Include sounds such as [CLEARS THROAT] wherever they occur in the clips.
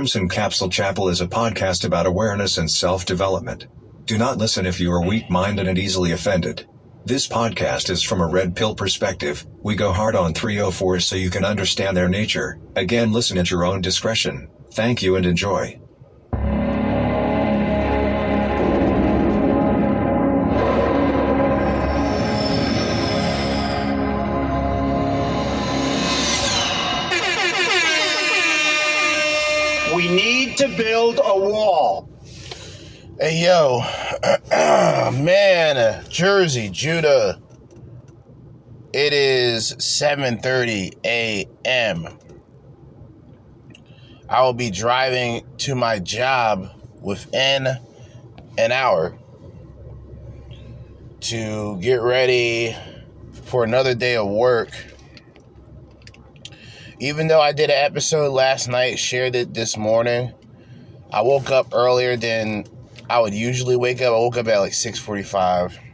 Crimson Capsule Chapel is a podcast about awareness and self development. Do not listen if you are weak minded and easily offended. This podcast is from a red pill perspective. We go hard on 304s so you can understand their nature. Again, listen at your own discretion. Thank you and enjoy. Judah. It is 7:30 a.m. I will be driving to my job within an hour to get ready for another day of work. Even though I did an episode last night, shared it this morning, I woke up earlier than I would usually wake up. I woke up at like 6:45.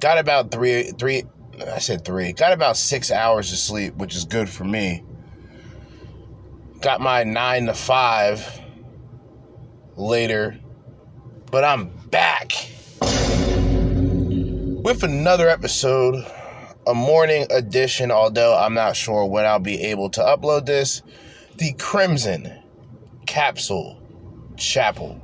Got about 3 3 I said 3. Got about 6 hours of sleep, which is good for me. Got my 9 to 5 later. But I'm back with another episode, a morning edition, although I'm not sure when I'll be able to upload this. The Crimson Capsule Chapel.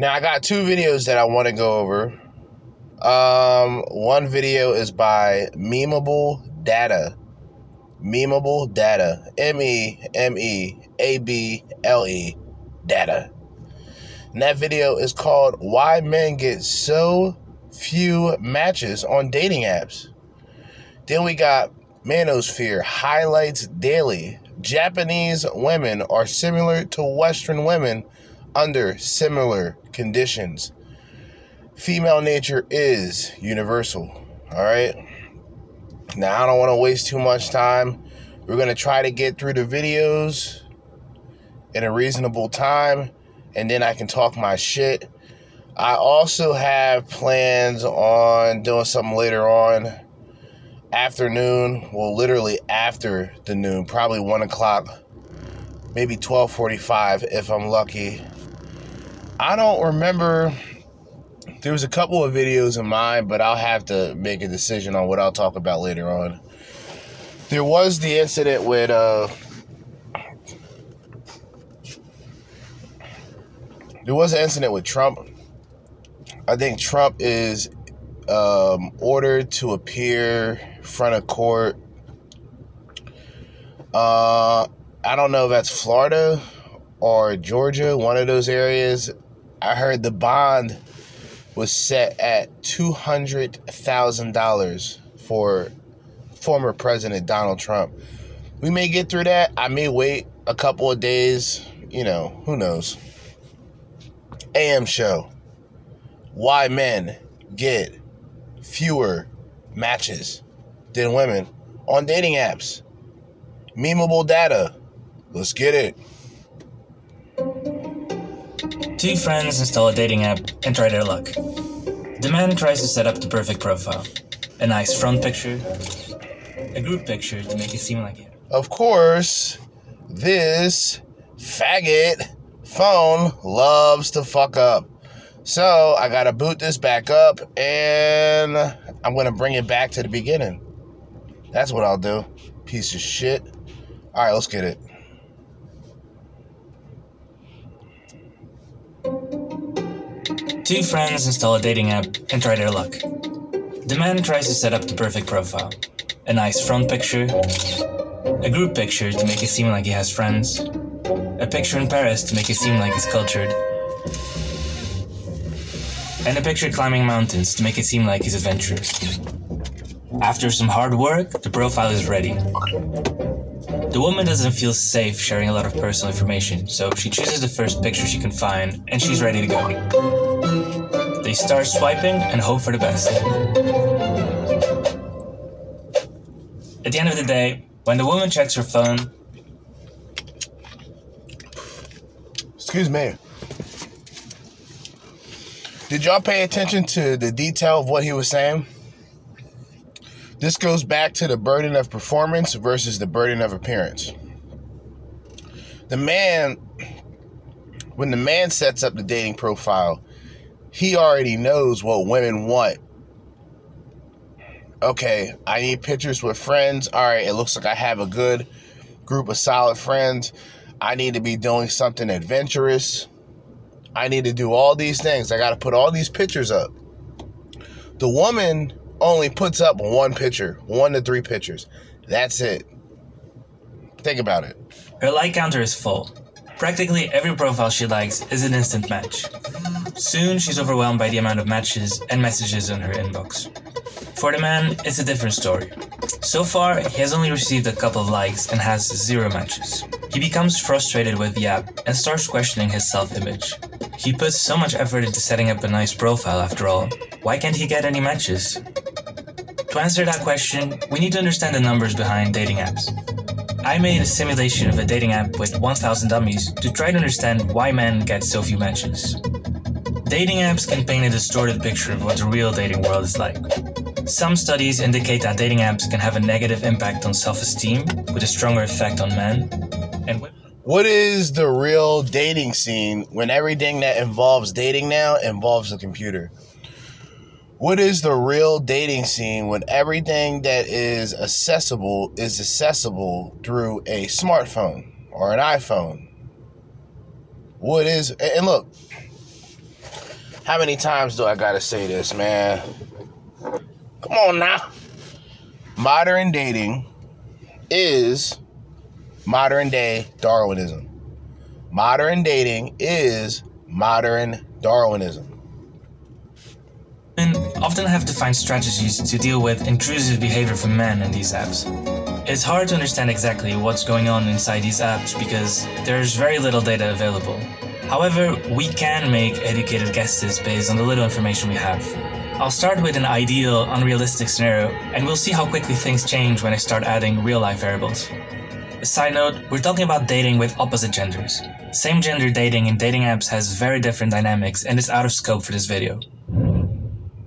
Now I got two videos that I want to go over. Um, one video is by Memeable Data. Memeable Data. M E M E A B L E Data. And that video is called Why Men Get So Few Matches on Dating Apps. Then we got Manosphere Highlights Daily. Japanese women are similar to Western women under similar conditions. Female nature is universal. All right. Now, I don't want to waste too much time. We're going to try to get through the videos in a reasonable time and then I can talk my shit. I also have plans on doing something later on afternoon well literally after the noon probably 1 o'clock maybe 12.45 if i'm lucky i don't remember there was a couple of videos in mind but i'll have to make a decision on what i'll talk about later on there was the incident with uh there was an incident with trump i think trump is um, ordered to appear front of court. Uh, I don't know if that's Florida or Georgia, one of those areas. I heard the bond was set at two hundred thousand dollars for former President Donald Trump. We may get through that. I may wait a couple of days. You know, who knows? AM show. Why men get fewer matches than women on dating apps. Memeable data. Let's get it. Two friends install a dating app and try their luck. The man tries to set up the perfect profile a nice front picture, a group picture to make it seem like it. Of course, this faggot phone loves to fuck up. So I gotta boot this back up and I'm gonna bring it back to the beginning. That's what I'll do. Piece of shit. Alright, let's get it. Two friends install a dating app and try their luck. The man tries to set up the perfect profile a nice front picture, a group picture to make it seem like he has friends, a picture in Paris to make it seem like he's cultured, and a picture climbing mountains to make it seem like he's adventurous. After some hard work, the profile is ready. The woman doesn't feel safe sharing a lot of personal information, so she chooses the first picture she can find and she's ready to go. They start swiping and hope for the best. At the end of the day, when the woman checks her phone, Excuse me. Did y'all pay attention to the detail of what he was saying? This goes back to the burden of performance versus the burden of appearance. The man, when the man sets up the dating profile, he already knows what women want. Okay, I need pictures with friends. All right, it looks like I have a good group of solid friends. I need to be doing something adventurous. I need to do all these things. I got to put all these pictures up. The woman only puts up one picture, one to three pictures. That's it. Think about it. her like counter is full. Practically every profile she likes is an instant match. Soon she's overwhelmed by the amount of matches and messages in her inbox. For the man, it's a different story. So far, he has only received a couple of likes and has zero matches. He becomes frustrated with the app and starts questioning his self image. He puts so much effort into setting up a nice profile after all. Why can't he get any matches? To answer that question, we need to understand the numbers behind dating apps. I made a simulation of a dating app with 1000 dummies to try to understand why men get so few matches. Dating apps can paint a distorted picture of what the real dating world is like. Some studies indicate that dating apps can have a negative impact on self esteem, with a stronger effect on men and women. What is the real dating scene when everything that involves dating now involves a computer? What is the real dating scene when everything that is accessible is accessible through a smartphone or an iPhone? What is, and look, how many times do I gotta say this, man? Come on now. Modern dating is modern day Darwinism. Modern dating is modern Darwinism. Women often have to find strategies to deal with intrusive behavior from men in these apps. It's hard to understand exactly what's going on inside these apps because there's very little data available. However, we can make educated guesses based on the little information we have. I'll start with an ideal, unrealistic scenario, and we'll see how quickly things change when I start adding real life variables. A Side note, we're talking about dating with opposite genders. Same gender dating in dating apps has very different dynamics and is out of scope for this video.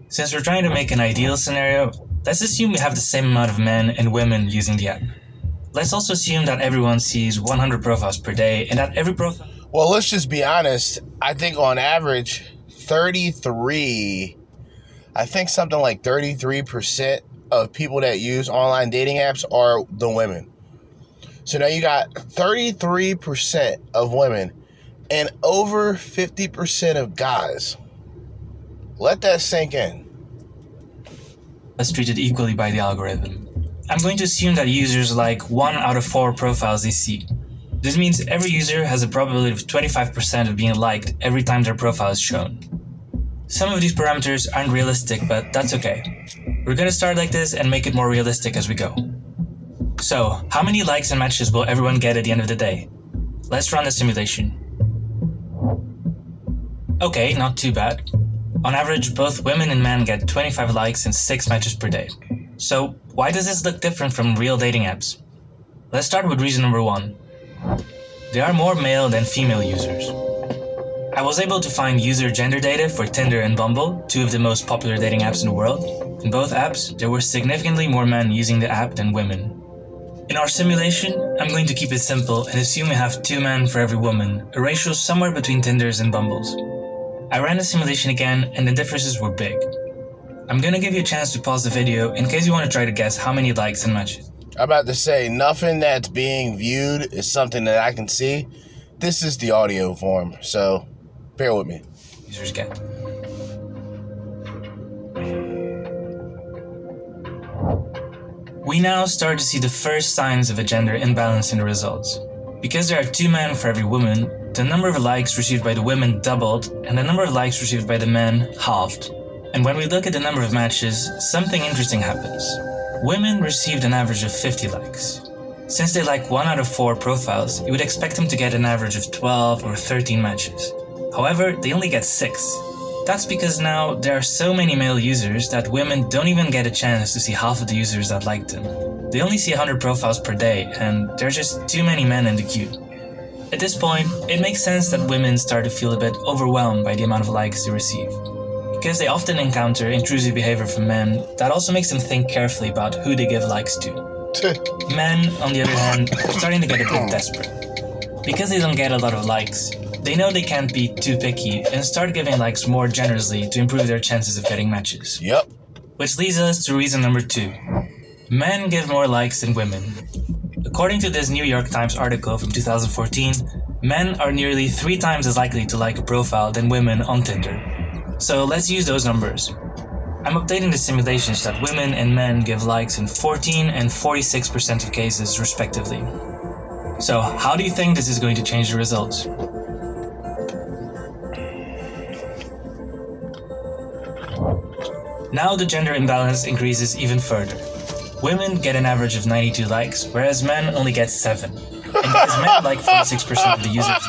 Since we're trying to make an ideal scenario, let's assume we have the same amount of men and women using the app. Let's also assume that everyone sees 100 profiles per day and that every profile. Well, let's just be honest. I think on average, 33, I think something like 33% of people that use online dating apps are the women. So now you got 33% of women and over 50% of guys. Let that sink in. is treated equally by the algorithm. I'm going to assume that users like 1 out of 4 profiles they see. This means every user has a probability of 25% of being liked every time their profile is shown. Some of these parameters aren't realistic, but that's okay. We're gonna start like this and make it more realistic as we go. So, how many likes and matches will everyone get at the end of the day? Let's run the simulation. Okay, not too bad. On average, both women and men get 25 likes and 6 matches per day. So, why does this look different from real dating apps? Let's start with reason number one. There are more male than female users. I was able to find user gender data for Tinder and Bumble, two of the most popular dating apps in the world. In both apps, there were significantly more men using the app than women. In our simulation, I'm going to keep it simple and assume we have two men for every woman, a ratio somewhere between Tinders and Bumbles. I ran the simulation again and the differences were big. I'm gonna give you a chance to pause the video in case you want to try to guess how many likes and matches. I'm about to say nothing that's being viewed is something that I can see. This is the audio form, so bear with me. users get. We now start to see the first signs of a gender imbalance in the results. Because there are two men for every woman, the number of likes received by the women doubled and the number of likes received by the men halved. And when we look at the number of matches, something interesting happens. Women received an average of 50 likes. Since they like 1 out of 4 profiles, you would expect them to get an average of 12 or 13 matches. However, they only get 6. That's because now there are so many male users that women don't even get a chance to see half of the users that like them. They only see 100 profiles per day, and there are just too many men in the queue. At this point, it makes sense that women start to feel a bit overwhelmed by the amount of likes they receive. Because they often encounter intrusive behavior from men, that also makes them think carefully about who they give likes to. Men, on the other hand, are starting to get a bit desperate. Because they don't get a lot of likes, they know they can't be too picky and start giving likes more generously to improve their chances of getting matches. Yep. Which leads us to reason number two men give more likes than women. According to this New York Times article from 2014, men are nearly three times as likely to like a profile than women on Tinder. So let's use those numbers. I'm updating the simulations that women and men give likes in 14 and 46% of cases, respectively. So, how do you think this is going to change the results? Now the gender imbalance increases even further. Women get an average of 92 likes, whereas men only get 7. And because men like 46% of the users.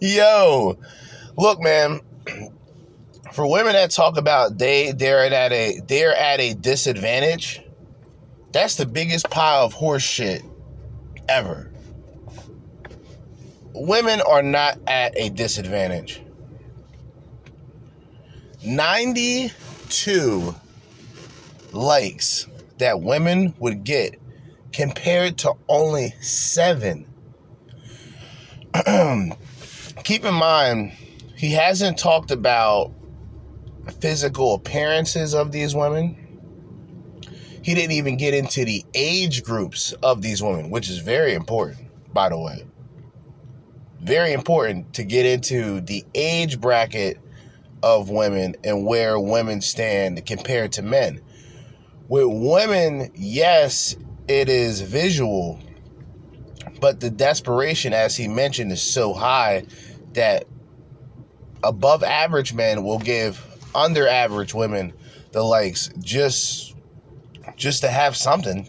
Yo, look, man. For women that talk about they they're at a they're at a disadvantage, that's the biggest pile of horse shit ever. Women are not at a disadvantage. 92 likes that women would get compared to only seven. [CLEARS THROAT] Keep in mind, he hasn't talked about physical appearances of these women. He didn't even get into the age groups of these women, which is very important, by the way. Very important to get into the age bracket of women and where women stand compared to men. With women, yes, it is visual, but the desperation, as he mentioned, is so high that above average men will give under average women the likes just just to have something.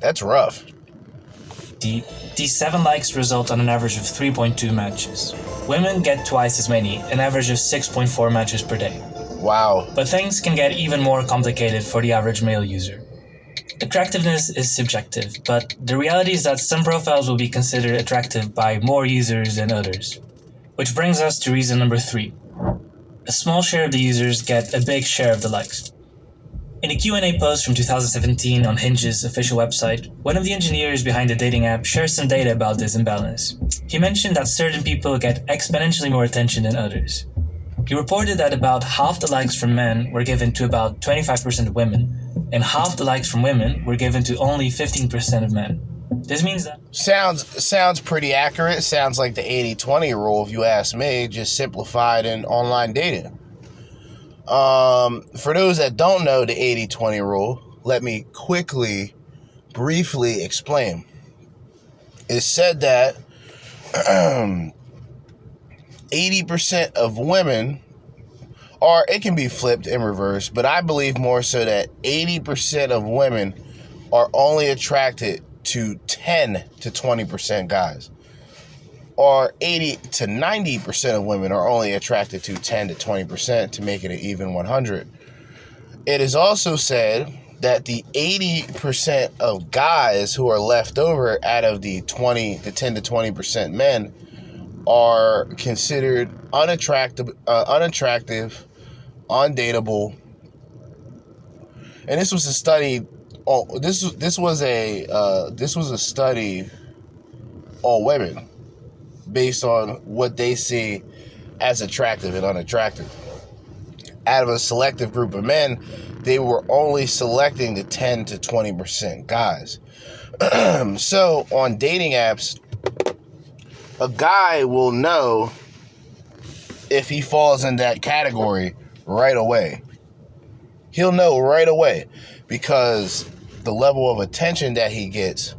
That's rough. The, these 7 likes result on an average of 3.2 matches. Women get twice as many, an average of 6.4 matches per day. Wow. But things can get even more complicated for the average male user. Attractiveness is subjective, but the reality is that some profiles will be considered attractive by more users than others. Which brings us to reason number three. A small share of the users get a big share of the likes. In a Q&A post from 2017 on Hinge's official website, one of the engineers behind the dating app shares some data about this imbalance. He mentioned that certain people get exponentially more attention than others. He reported that about half the likes from men were given to about 25% of women, and half the likes from women were given to only 15% of men. This means that Sounds sounds pretty accurate. Sounds like the 80-20 rule, if you ask me, just simplified in online dating. Um, for those that don't know the 80-20 rule, let me quickly, briefly explain. It said that [CLEARS THROAT] 80% of women or it can be flipped in reverse, but I believe more so that 80% of women are only attracted to 10 to 20% guys. Or 80 to 90% of women are only attracted to 10 to 20% to make it an even 100. It is also said that the 80% of guys who are left over out of the 20 the 10 to 20% men are considered unattractive uh, unattractive undateable. And this was a study oh this this was a uh, this was a study on women based on what they see as attractive and unattractive. Out of a selective group of men they were only selecting the 10 to 20% guys. [CLEARS THROAT] So on dating apps a guy will know if he falls in that category right away. He'll know right away because the level of attention that he gets,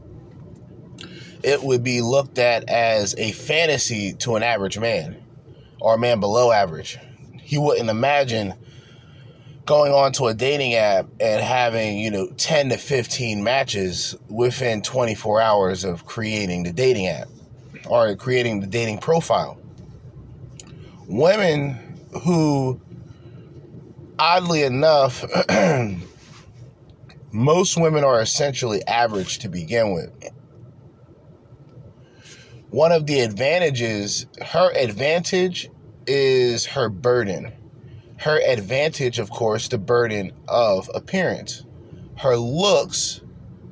it would be looked at as a fantasy to an average man or a man below average. He wouldn't imagine going onto a dating app and having, you know, 10 to 15 matches within 24 hours of creating the dating app or creating the dating profile. Women who oddly enough, [CLEARS THROAT] most women are essentially average to begin with. One of the advantages, her advantage is her burden. Her advantage, of course, the burden of appearance. Her looks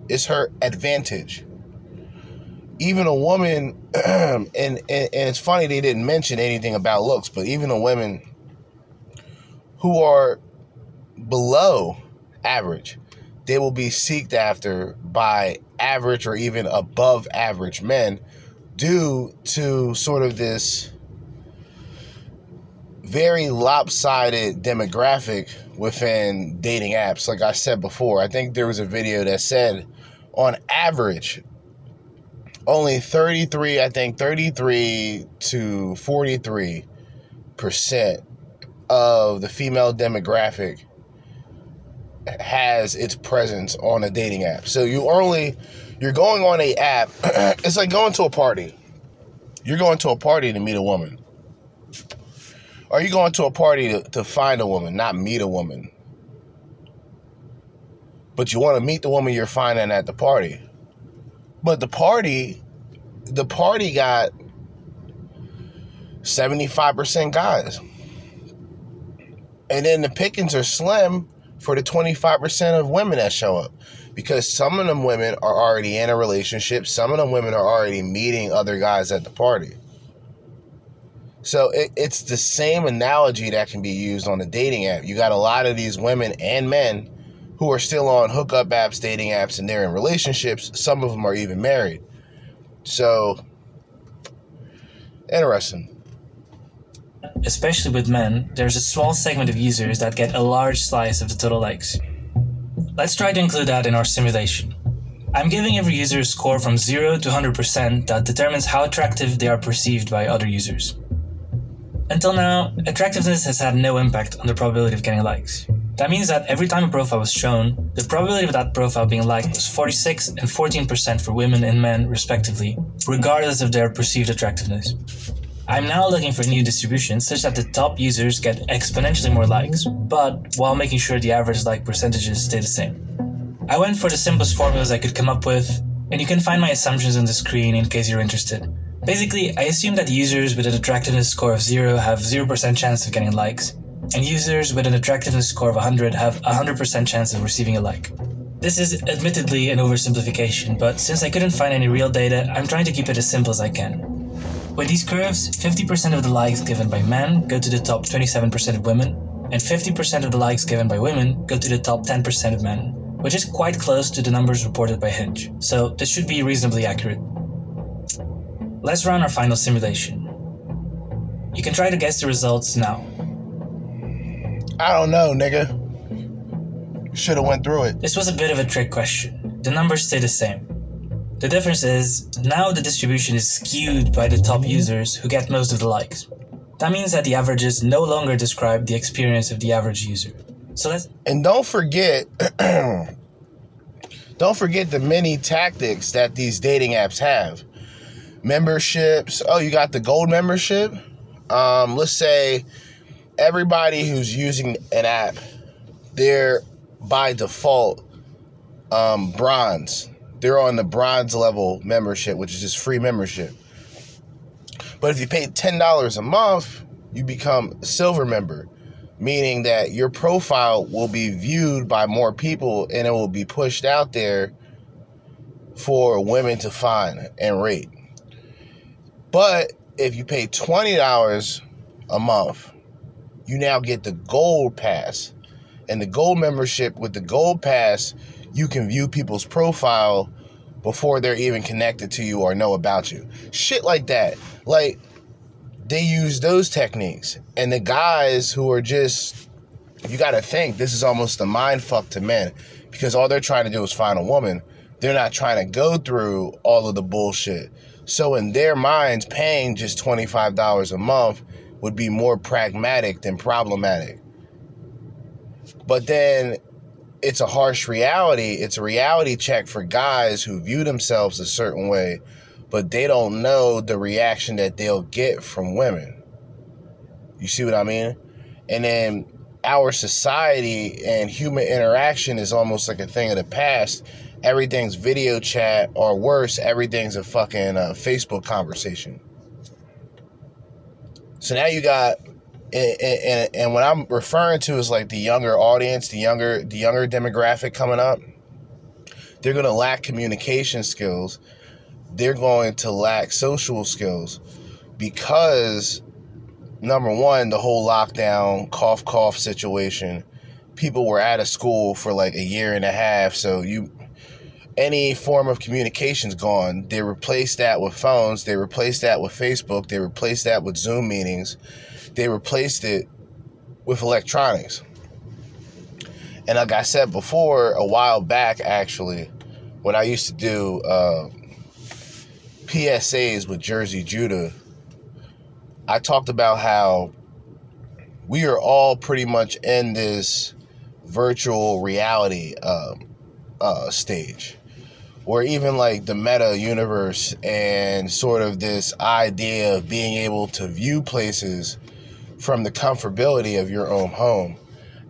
is her advantage. Even a woman, [CLEARS THROAT] and, and, and it's funny they didn't mention anything about looks, but even a woman who are below average, they will be seeked after by average or even above average men due to sort of this very lopsided demographic within dating apps. Like I said before, I think there was a video that said on average, only 33, I think 33 to 43 percent of the female demographic has its presence on a dating app. So you only you're going on a app. [CLEARS THROAT] it's like going to a party. You're going to a party to meet a woman. Are you going to a party to, to find a woman, not meet a woman? But you want to meet the woman you're finding at the party. But the party, the party got 75% guys. And then the pickings are slim for the 25% of women that show up because some of them women are already in a relationship, some of them women are already meeting other guys at the party. So it, it's the same analogy that can be used on the dating app. You got a lot of these women and men who are still on hookup apps, dating apps, and they're in relationships. Some of them are even married. So, interesting especially with men, there's a small segment of users that get a large slice of the total likes. Let's try to include that in our simulation. I'm giving every user a score from 0 to 100% that determines how attractive they are perceived by other users. Until now, attractiveness has had no impact on the probability of getting likes. That means that every time a profile was shown, the probability of that profile being liked was 46 and 14% for women and men, respectively, regardless of their perceived attractiveness. I'm now looking for new distributions such that the top users get exponentially more likes, but while making sure the average like percentages stay the same. I went for the simplest formulas I could come up with, and you can find my assumptions on the screen in case you're interested. Basically, I assume that users with an attractiveness score of 0 have 0% chance of getting likes, and users with an attractiveness score of 100 have a 100% chance of receiving a like. This is admittedly an oversimplification, but since I couldn't find any real data, I'm trying to keep it as simple as I can. With these curves, 50% of the likes given by men go to the top 27% of women, and 50% of the likes given by women go to the top 10% of men, which is quite close to the numbers reported by Hinge, so this should be reasonably accurate. Let's run our final simulation. You can try to guess the results now. I don't know, nigga. Should have went through it. This was a bit of a trick question. The numbers stay the same. The difference is, now the distribution is skewed by the top users who get most of the likes. That means that the averages no longer describe the experience of the average user. So let's And don't forget, [CLEARS THROAT] don't forget the many tactics that these dating apps have. Memberships. Oh, you got the gold membership. Um, let's say everybody who's using an app, they're by default um, bronze. They're on the bronze level membership, which is just free membership. But if you pay ten dollars a month, you become a silver member meaning that your profile will be viewed by more people and it will be pushed out there for women to find and rate. But if you pay $20 a month, you now get the gold pass. And the gold membership with the gold pass, you can view people's profile before they're even connected to you or know about you. Shit like that. Like they use those techniques. And the guys who are just, you got to think, this is almost a mind fuck to men because all they're trying to do is find a woman. They're not trying to go through all of the bullshit. So, in their minds, paying just $25 a month would be more pragmatic than problematic. But then it's a harsh reality. It's a reality check for guys who view themselves a certain way but they don't know the reaction that they'll get from women. You see what I mean? And then our society and human interaction is almost like a thing of the past. Everything's video chat, or worse, everything's a fucking uh, Facebook conversation. So now you got, and, and, and what I'm referring to is like the younger audience, the younger the younger demographic coming up. They're gonna lack communication skills they're going to lack social skills because number one, the whole lockdown cough cough situation, people were out of school for like a year and a half, so you any form of communication's gone. They replaced that with phones, they replaced that with Facebook, they replaced that with Zoom meetings, they replaced it with electronics. And like I said before, a while back actually, when I used to do uh, PSAs with Jerzee Judah, I talked about how we are all pretty much in this virtual reality um, uh, stage where even like the meta universe and sort of this idea of being able to view places from the comfortability of your own home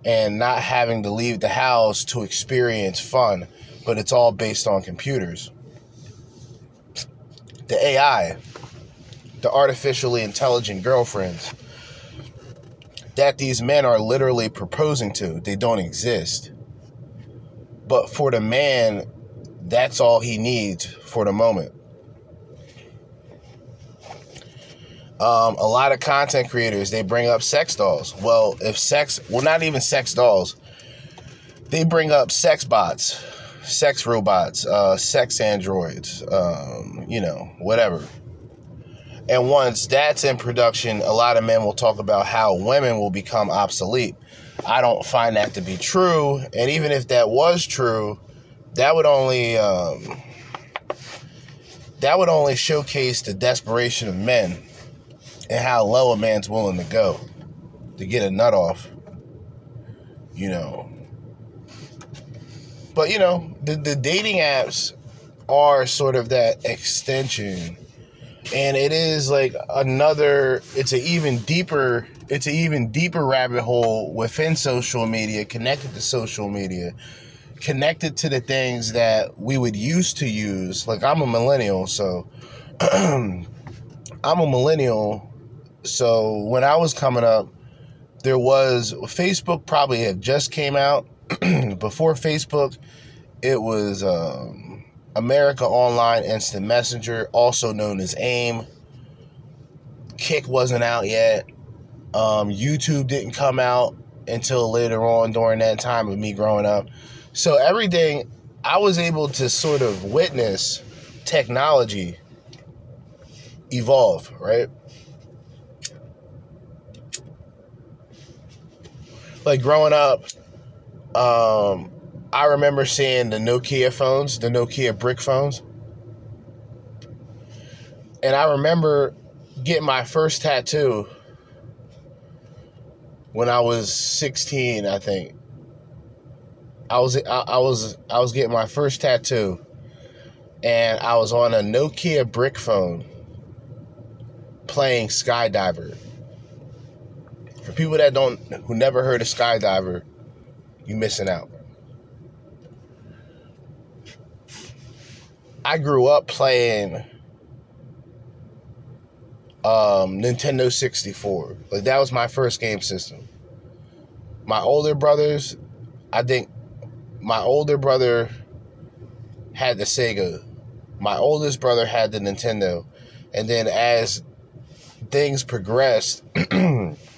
and not having to leave the house to experience fun, but it's all based on computers the AI, the artificially intelligent girlfriends that these men are literally proposing to. They don't exist. But for the man, that's all he needs for the moment. Um, a lot of content creators they bring up sex dolls. Well, if sex, well, not even sex dolls, they bring up sex bots sex robots, uh, sex androids, um, you know, whatever. And once that's in production, a lot of men will talk about how women will become obsolete. I don't find that to be true. And even if that was true, that would only um, that would only showcase the desperation of men and how low a man's willing to go to get a nut off. You know, but you know, the, the dating apps are sort of that extension. And it is like another it's an even deeper it's an even deeper rabbit hole within social media, connected to social media. connected to the things that we would used to use. Like I'm a millennial, so [CLEARS THROAT] I'm a millennial. So when I was coming up, there was Facebook probably had just came out. [CLEARS THROAT] Before Facebook, it was um, America Online Instant Messenger, also known as AIM. Kik wasn't out yet. Um, YouTube didn't come out until later on during that time of me growing up. So everything I was able to sort of witness technology evolve, right? Like growing up, um, I remember seeing the Nokia phones, the Nokia brick phones. And I remember getting my first tattoo when I was 16, I think. I was I, I was I was getting my first tattoo and I was on a Nokia brick phone playing Skydiver. For people that don't who never heard of Skydiver, you missing out. I grew up playing um, Nintendo 64. Like that was my first game system. My older brothers, I think my older brother had the Sega. My oldest brother had the Nintendo. And then as things progressed, [CLEARS THROAT]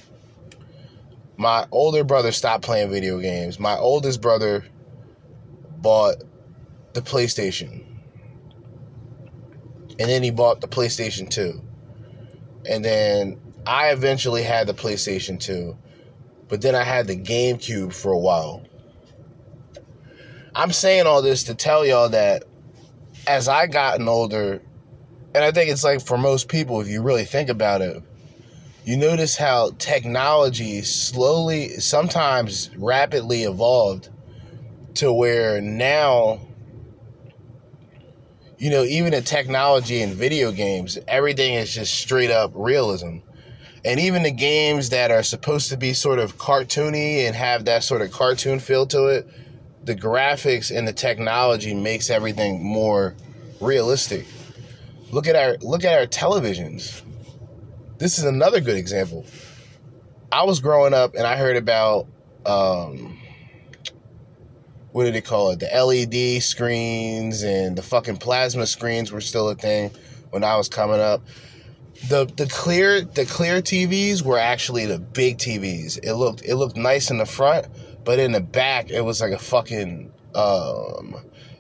my older brother stopped playing video games. My oldest brother bought the PlayStation. And then he bought the PlayStation 2. And then I eventually had the PlayStation 2. But then I had the GameCube for a while. I'm saying all this to tell y'all that as I gotten older, and I think it's like for most people, if you really think about it, you notice how technology slowly, sometimes rapidly evolved to where now, you know, even in technology and video games, everything is just straight up realism. And even the games that are supposed to be sort of cartoony and have that sort of cartoon feel to it, the graphics and the technology makes everything more realistic. Look at our look at our televisions. This is another good example. I was growing up and I heard about um, what did they call it? The LED screens and the fucking plasma screens were still a thing when I was coming up. The the clear the clear TVs were actually the big TVs. It looked it looked nice in the front, but in the back it was like a fucking um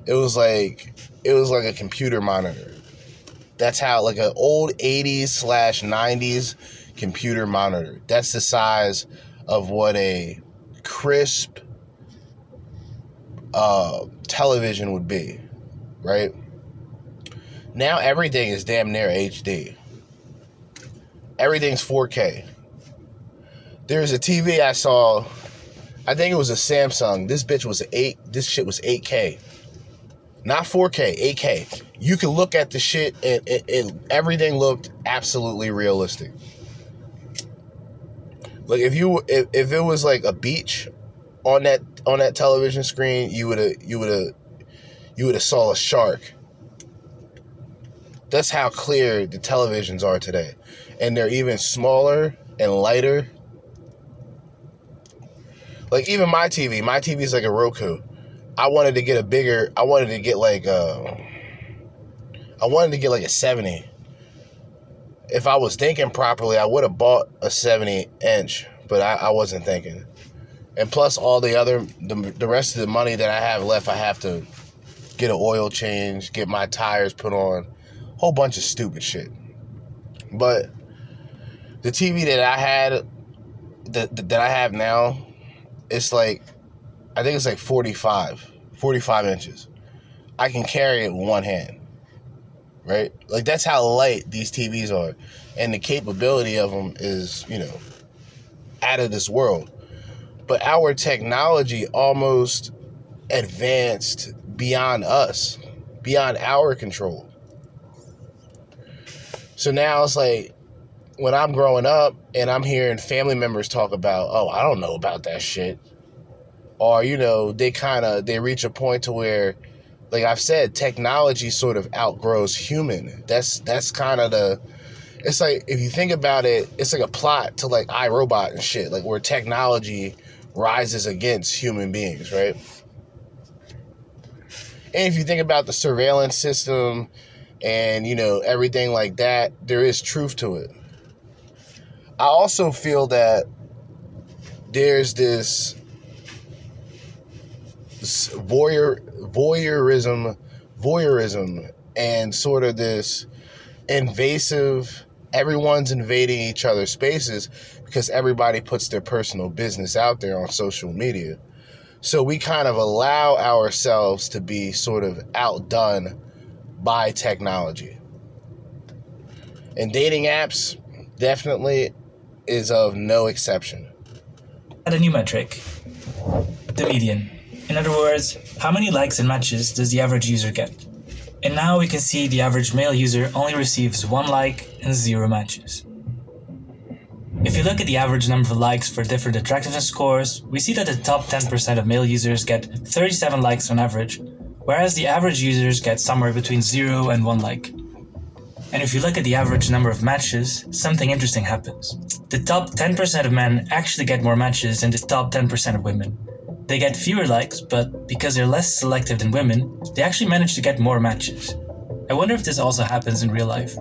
it was like it was like a computer monitor. That's how like an old 80s slash 90s computer monitor. That's the size of what a crisp uh, television would be, right? Now everything is damn near HD. Everything's 4K. There's a TV I saw. I think it was a Samsung. This bitch was eight. This shit was 8K, not 4K. 8K. You could look at the shit and everything looked absolutely realistic. Like if you if, if it was like a beach on that on that television screen, you would have you would have you would have saw a shark. That's how clear the televisions are today. And they're even smaller and lighter. Like even my TV, my TV is like a Roku. I wanted to get a bigger, I wanted to get like uh I wanted to get like a 70. If I was thinking properly, I would have bought a 70 inch, but I, I wasn't thinking. And plus all the other the, the rest of the money that I have left, I have to get an oil change, get my tires put on, whole bunch of stupid shit. But the TV that I had that that I have now, it's like I think it's like 45, 45 inches. I can carry it with one hand. Right? Like that's how light these TVs are. And the capability of them is, you know, out of this world. But our technology almost advanced beyond us, beyond our control. So now it's like when I'm growing up and I'm hearing family members talk about, oh, I don't know about that shit. Or you know they kind of they reach a point to where like i've said technology sort of outgrows human. That's that's kind of the it's like if you think about it it's like a plot to like I, Robot and shit like where technology rises against human beings right? And if you think about the surveillance system and you know everything like that there is truth to it. I also feel that there's this voyeur voyeurism voyeurism and sort of this invasive everyone's invading each other's spaces because everybody puts their personal business out there on social media. So we kind of allow ourselves to be sort of outdone by technology. And dating apps definitely is of no exception. Add a new metric the median. In other words, how many likes and matches does the average user get? And now we can see the average male user only receives one like and zero matches. If you look at the average number of likes for different attractiveness scores, we see that the top 10% of male users get 37 likes on average, whereas the average users get somewhere between 0 and 1 like. And if you look at the average number of matches, something interesting happens. The top 10% of men actually get more matches than the top 10% of women. They get fewer likes, but because they're less selective than women, they actually manage to get more matches. I wonder if this also happens in real life.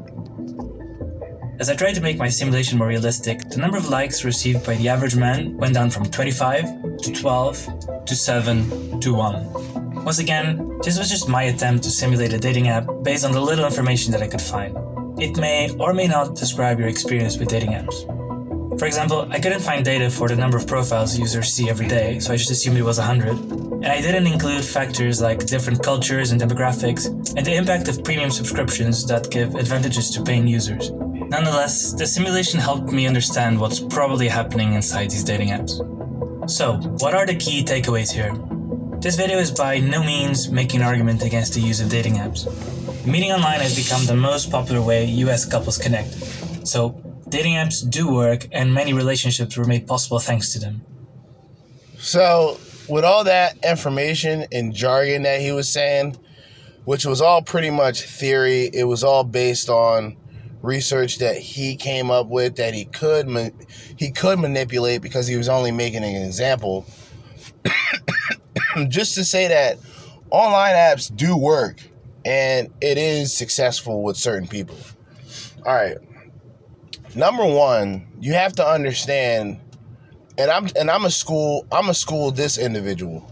As I tried to make my simulation more realistic, the number of likes received by the average man went down from 25 to 12 to 7 to 1. Once again, this was just my attempt to simulate a dating app based on the little information that I could find. It may or may not describe your experience with dating apps. For example, I couldn't find data for the number of profiles users see every day, so I just assumed it was 100. And I didn't include factors like different cultures and demographics, and the impact of premium subscriptions that give advantages to paying users. Nonetheless, the simulation helped me understand what's probably happening inside these dating apps. So, what are the key takeaways here? This video is by no means making an argument against the use of dating apps. Meeting online has become the most popular way US couples connect. So, dating apps do work, and many relationships were made possible thanks to them. So, with all that information and jargon that he was saying, which was all pretty much theory, it was all based on research that he came up with that he could ma- he could manipulate because he was only making an example. [COUGHS] Just to say that online apps do work and it is successful with certain people. All right. Number 1, you have to understand and I'm and I'm a school I'm a school this individual.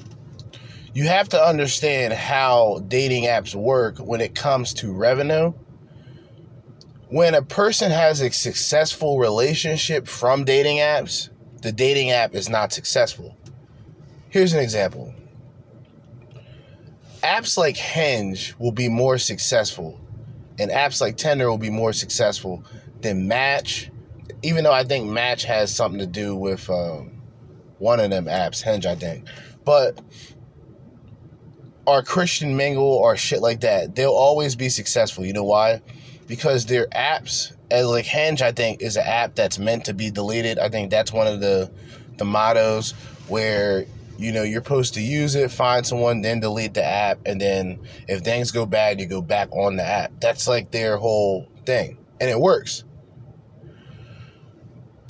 You have to understand how dating apps work when it comes to revenue. When a person has a successful relationship from dating apps, the dating app is not successful. Here's an example. Apps like Hinge will be more successful, and apps like Tinder will be more successful than Match, even though I think Match has something to do with um, one of them apps, Hinge, I think. But or Christian Mingle or shit like that, they'll always be successful. You know why? Because their apps, as like Hinge, I think is an app that's meant to be deleted. I think that's one of the the mottos where you know you're supposed to use it, find someone, then delete the app, and then if things go bad, you go back on the app. That's like their whole thing, and it works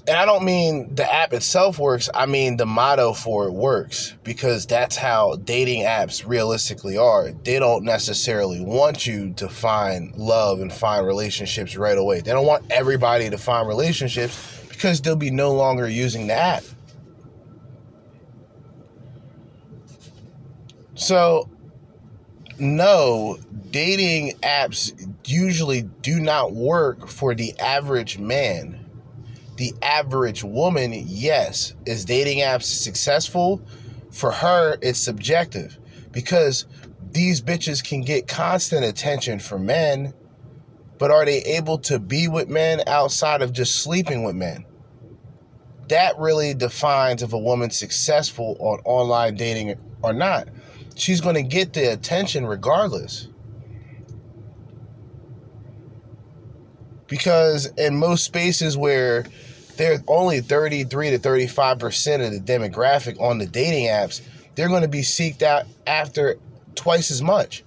and I don't mean the app itself works, I mean the motto for it works because that's how dating apps realistically are. They don't necessarily want you to find love and find relationships right away. They don't want everybody to find relationships because they'll be no longer using the app. So, no, dating apps usually do not work for the average man the average woman, yes, is dating apps successful? For her, it's subjective because these bitches can get constant attention from men, but are they able to be with men outside of just sleeping with men? That really defines if a woman's successful on online dating or not. She's going to get the attention regardless. Because in most spaces where there's only 33 to 35% of the demographic on the dating apps, they're going to be seeked out after twice as much.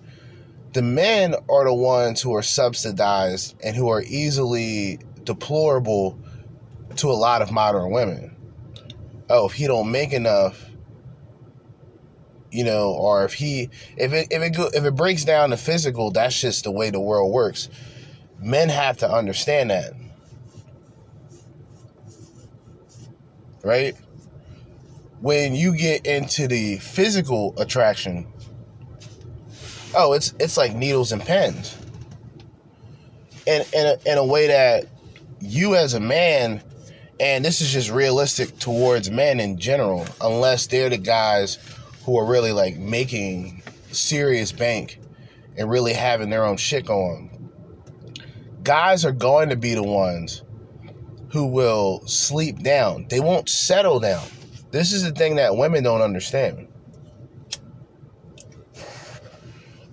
The men are the ones who are subsidized and who are easily deplorable to a lot of modern women. Oh, if he don't make enough, you know, or if he if it if it go, if it breaks down to physical, that's just the way the world works. Men have to understand that. Right? When you get into the physical attraction, oh, it's it's like needles and pens. In in a, in a way that you as a man and this is just realistic towards men in general, unless they're the guys who are really like making serious bank and really having their own shit going. Guys are going to be the ones who will sleep down. They won't settle down. This is the thing that women don't understand.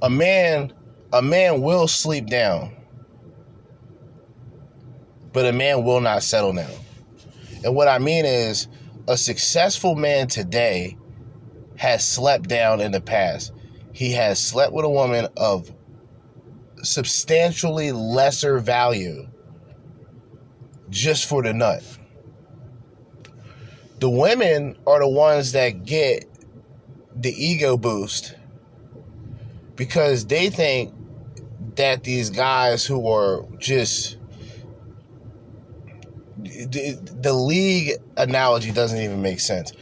A man a man will sleep down. But a man will not settle down. And what I mean is, a successful man today has slept down in the past. He has slept with a woman of substantially lesser value just for the nut. The women are the ones that get the ego boost because they think that these guys who are just the, the league analogy doesn't even make sense.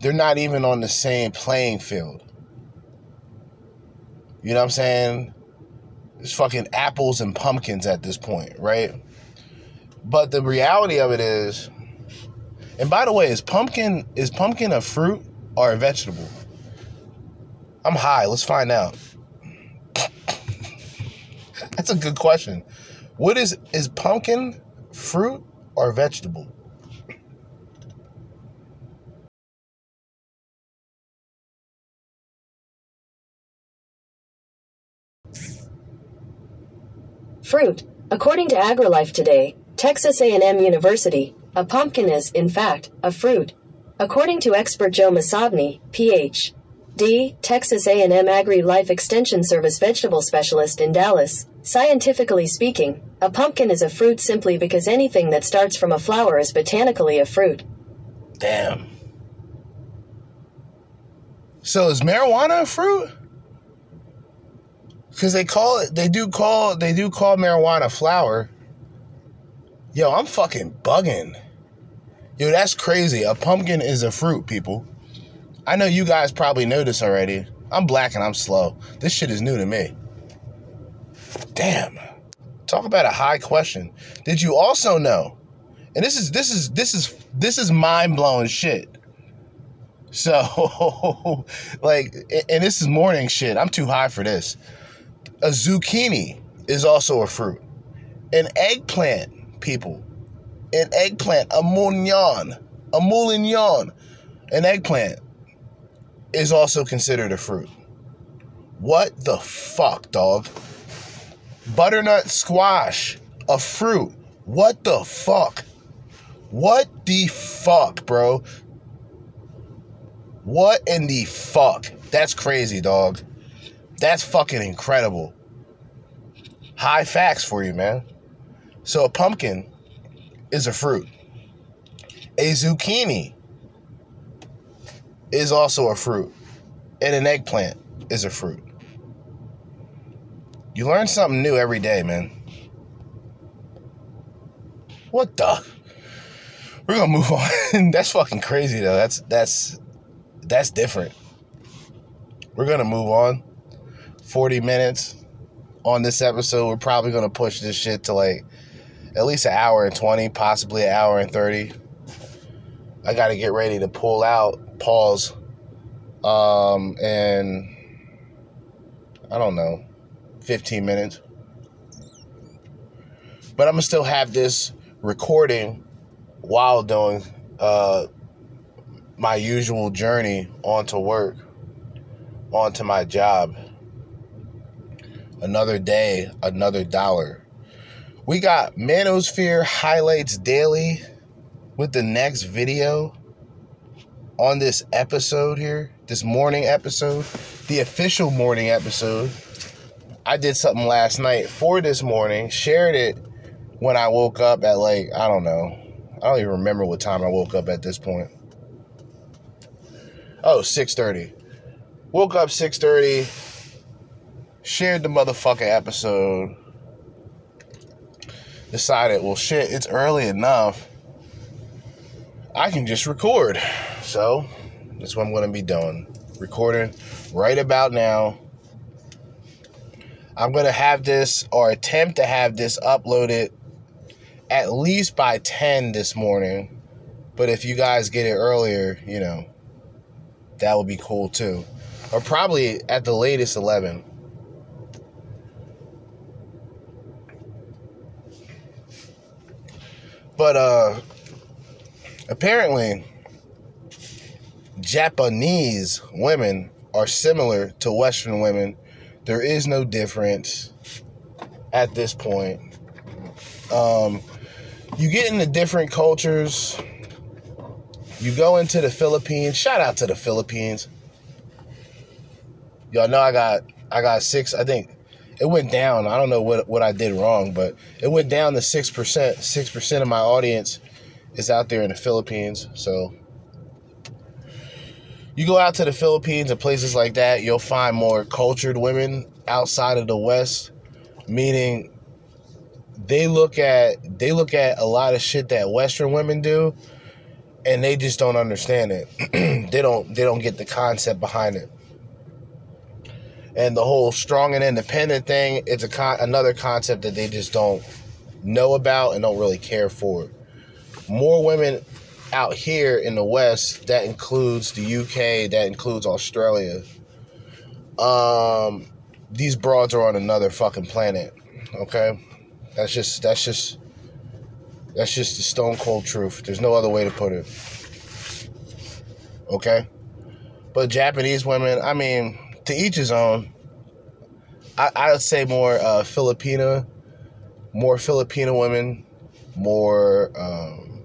They're not even on the same playing field. You know what I'm saying? It's fucking apples and pumpkins at this point, right? But the reality of it is, and by the way, is pumpkin is pumpkin a fruit or a vegetable? I'm high. Let's find out. [LAUGHS] That's a good question. What is is pumpkin fruit or vegetable? Fruit. According to AgriLife Today, Texas A&M University, a pumpkin is, in fact, a fruit. According to expert Joe Masabni, Ph.D., Texas A&M Agri-Life Extension Service vegetable specialist in Dallas, scientifically speaking, a pumpkin is a fruit simply because anything that starts from a flower is botanically a fruit. Damn. So is marijuana a fruit? Because they call it, they do call, they do call marijuana flower. Yo, I'm fucking bugging. Yo, that's crazy. A pumpkin is a fruit, people. I know you guys probably know this already. I'm black and I'm slow. This shit is new to me. Damn. Talk about a high question. Did you also know? And this is this is this is this is mind-blowing shit. So, [LAUGHS] like, and this is morning shit. I'm too high for this. A zucchini is also a fruit. An eggplant, people. An eggplant, a moulignon, a moulignon, an eggplant is also considered a fruit. What the fuck, dog? Butternut squash, a fruit. What the fuck? What the fuck, bro? What in the fuck? That's crazy, dog. That's fucking incredible. High facts for you, man. So a pumpkin is a fruit. A zucchini is also a fruit. And an eggplant is a fruit. You learn something new every day, man. What the? We're gonna move on. [LAUGHS] that's fucking crazy though. That's that's that's different. We're gonna move on. 40 minutes on this episode. We're probably gonna push this shit to like at least an hour and 20, possibly an hour and 30. I gotta get ready to pull out, pause, um, and I don't know, 15 minutes. But I'm gonna still have this recording while doing uh, my usual journey onto work, onto my job. Another day, another dollar. We got Manosphere highlights daily with the next video. on this episode here, this morning episode, the official morning episode. I did something last night for this morning, shared it when I woke up at like, I don't know. I don't even remember what time I woke up at this point. Oh, 6.30. Woke up 6.30, shared the motherfucking episode, decided, well, shit, it's early enough. I can just record. So, that's what I'm going to be doing. Recording right about now. I'm going to have this or attempt to have this uploaded at least by 10 this morning. But if you guys get it earlier, you know, that would be cool too. Or probably at the latest 11. But uh apparently Japanese women are similar to Western women. There is no difference at this point. Um, you get into different cultures. You go into the Philippines. Shout out to the Philippines. Y'all know I got I got six. I think it went down. I don't know what what I did wrong, but it went down to six percent. Six percent of my audience is out there in the Philippines. So you go out to the Philippines and places like that, you'll find more cultured women outside of the West, meaning they look at they look at a lot of shit that Western women do, and they just don't understand it. [CLEARS THROAT] they don't they don't get the concept behind it. And the whole strong and independent thing, it's a con- another concept that they just don't know about and don't really care for. More women out here in the West, that includes the UK, that includes Australia. Um, these broads are on another fucking planet. Okay, that's just that's just that's just the stone cold truth. There's no other way to put it. Okay, but Japanese women, I mean, to each his own. I, I would say more uh, Filipina, more Filipino women, more. Um,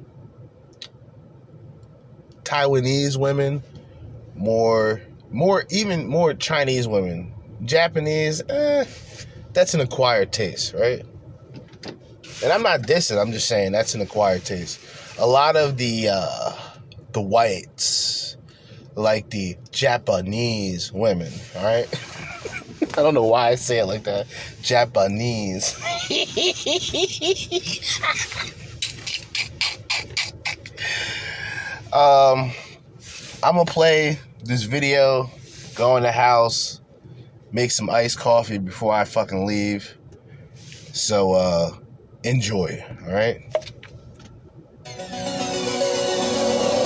Taiwanese women, more, more, even more Chinese women. Japanese, eh, that's an acquired taste, right? And I'm not dissing. I'm just saying that's an acquired taste. A lot of the uh, the whites, like the Japanese women, all right. [LAUGHS] I don't know why I say it like that. Japanese. [LAUGHS] Um, I'm gonna play this video, go in the house, make some iced coffee before I fucking leave. So uh, enjoy, all right?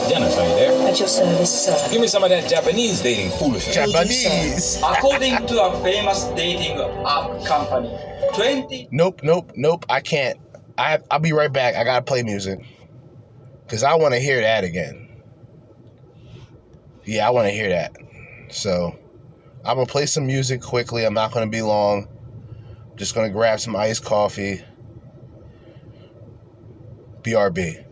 Dennis, are you there? At your service, sir. Give me some of that Japanese dating foolishness. Japanese. According to a famous dating app company, 20 Nope, nope, nope. I can't. I I'll be right back. I gotta play music because I want to hear that again. Yeah, I want to hear that. So I'm gonna play some music quickly. I'm not gonna be long. Just gonna grab some iced coffee. BRB.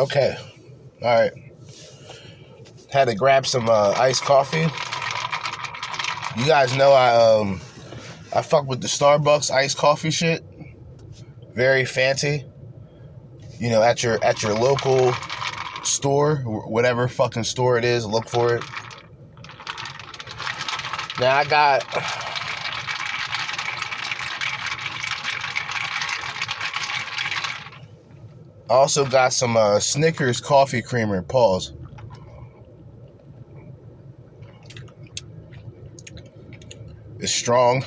Okay, all right. Had to grab some uh, iced coffee. You guys know I um I fuck with the Starbucks iced coffee shit. Very fancy. You know, at your at your local store, whatever fucking store it is, look for it. Now I got also got some uh, Snickers coffee creamer. Pause. It's strong.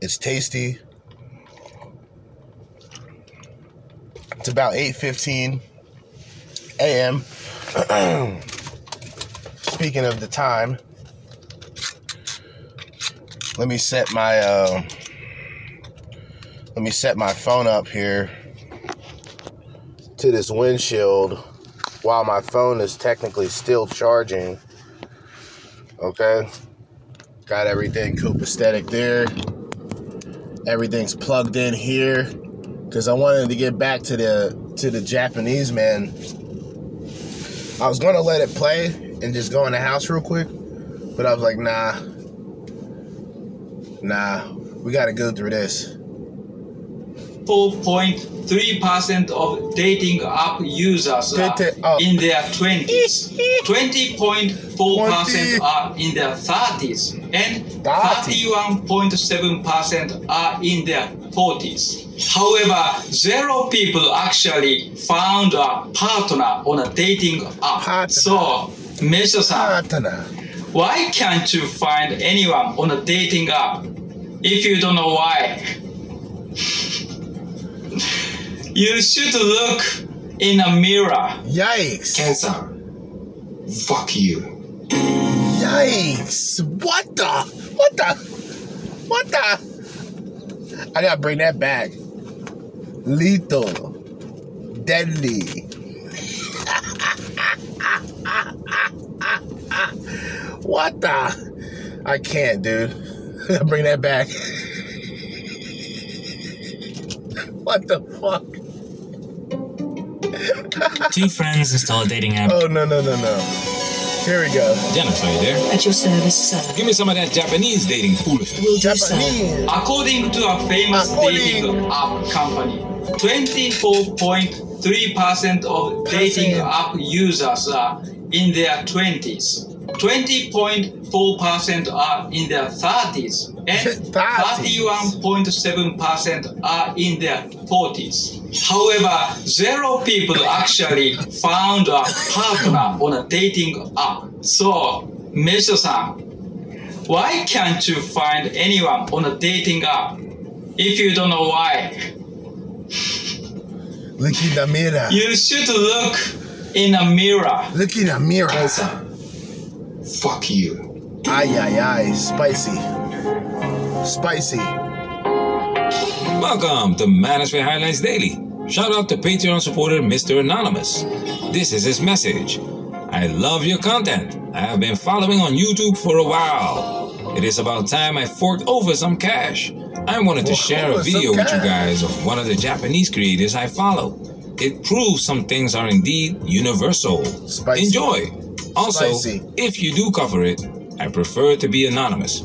It's tasty. It's about 8:15 a.m. [CLEARS THROAT] Speaking of the time, let me set my uh, let me set my phone up here to this windshield while my phone is technically still charging. Okay. Got everything copacetic there. Everything's plugged in here. Cause I wanted to get back to the to the Japanese man. I was gonna let it play and just go in the house real quick. But I was like, nah. Nah. We gotta go through this. 4.3% of dating app users are app. in their 20s. 20.4% are in their 30s. And 31.7% are in their 40s. However, zero people actually found a partner on a dating app. Partner. So, Mesho-san, Partner. why can't you find anyone on a dating app? If you don't know why, you should look in a mirror. Yikes. Ken-san, fuck you. Yikes! What the? What the? What the? I gotta bring that back. Lethal. Deadly. [LAUGHS] what the? I can't, dude. [LAUGHS] Bring that back. [LAUGHS] what the fuck? Two friends install a dating app. Oh, no, no, no, no. Here we go. Dennis, are you there? At your service, sir. Give me some of that Japanese dating foolishness. Will do, sir. Japanese. According to a famous According- dating app company, 24.3% of dating app users are in their 20s. 20.4% are in their 30s. And [LAUGHS] 31.7% are in their 40s. However, zero people actually found a partner on a dating app. So, Mesho-san, why can't you find anyone on a dating app? If you don't know why, Look in the mirror. you should look in a mirror. Look in the mirror. Ken-san, fuck you. Ay, ay, ay. Spicy. Spicy. Welcome to Manosphere Highlights Daily. Shout out to Patreon supporter Mr. Anonymous. This is his message. I love your content. I have been following on YouTube for a while. It is about time I forked over some cash. I wanted to Fork share a video with you guys of one of the Japanese creators I follow. It proves some things are indeed universal. Spicy. Enjoy. Also, Spicy. if you do cover it, I prefer to be anonymous.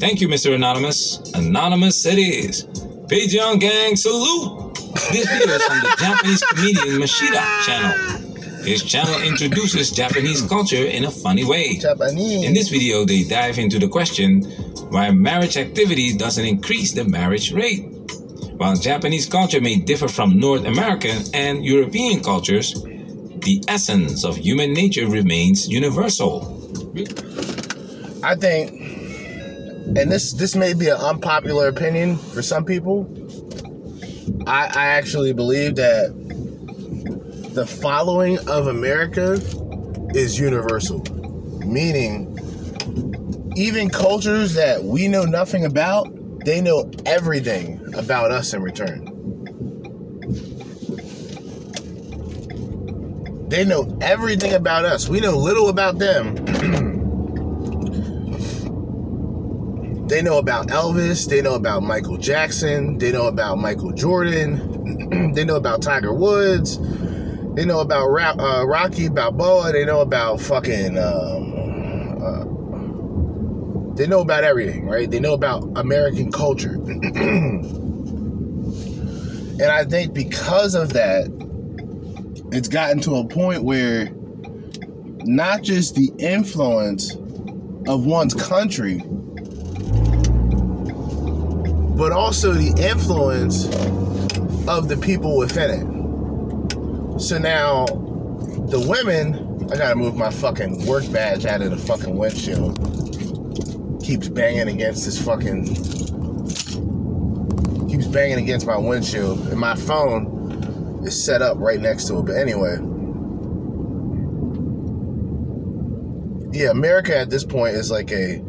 Thank you, Mr. Anonymous. Anonymous it is. Patreon gang, salute! This video is from the Japanese comedian Mashida channel. His channel introduces Japanese culture in a funny way. Japanese. In this video, they dive into the question why marriage activity doesn't increase the marriage rate. While Japanese culture may differ from North American and European cultures, the essence of human nature remains universal. I think, and this this may be an unpopular opinion for some people. I, I actually believe that the following of America is universal, meaning even cultures that we know nothing about, they know everything about us in return. They know everything about us. We know little about them. [CLEARS THROAT] They know about Elvis. They know about Michael Jackson. They know about Michael Jordan. [CLEARS THROAT] they know about Tiger Woods. They know about Ra- uh, Rocky Balboa. They know about fucking. Um, uh, they know about everything, right? They know about American culture. [CLEARS THROAT] and I think because of that, it's gotten to a point where not just the influence of one's country, but also the influence of the people within it. So now, the women, I gotta move my fucking work badge out of the fucking windshield. Keeps banging against this fucking. Keeps banging against my windshield, and my phone is set up right next to it. But anyway. Yeah, America at this point is like a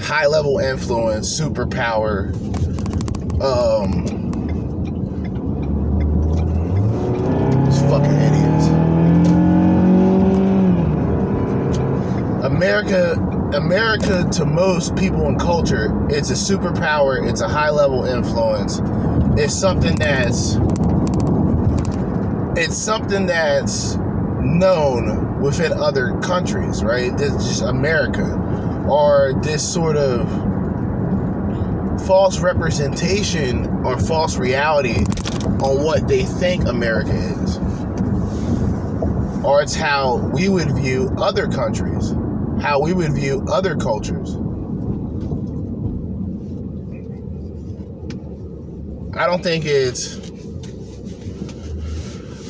high level influence, superpower, um, these fucking idiots. America, America to most people and culture, it's a superpower. It's a high level influence. It's something that's, it's something that's known within other countries, right? This just America, or this sort of false representation or false reality on what they think America is. Or it's how we would view other countries, how we would view other cultures. I don't think it's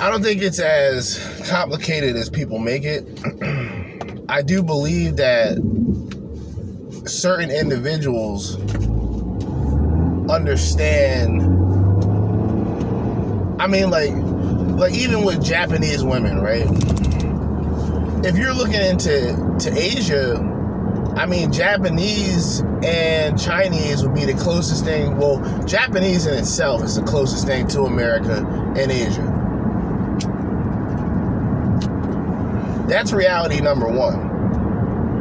I don't think it's as complicated as people make it. [CLEARS THROAT] I do believe that certain individuals understand I mean like like even with Japanese women, right? If you're looking into to Asia, I mean Japanese and Chinese would be the closest thing. Well, Japanese in itself is the closest thing to America and Asia. That's reality number one.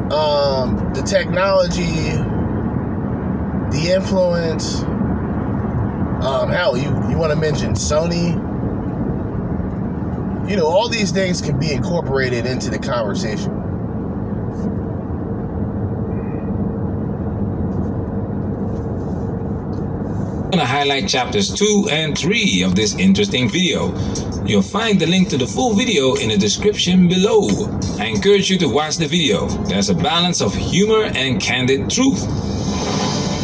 Um, the technology, the influence. Um, hell, you you want to mention Sony? You know, all these things can be incorporated into the conversation. I'm going to highlight chapters 2 and 3 of this interesting video. You'll find the link to the full video in the description below. I encourage you to watch the video. There's a balance of humor and candid truth.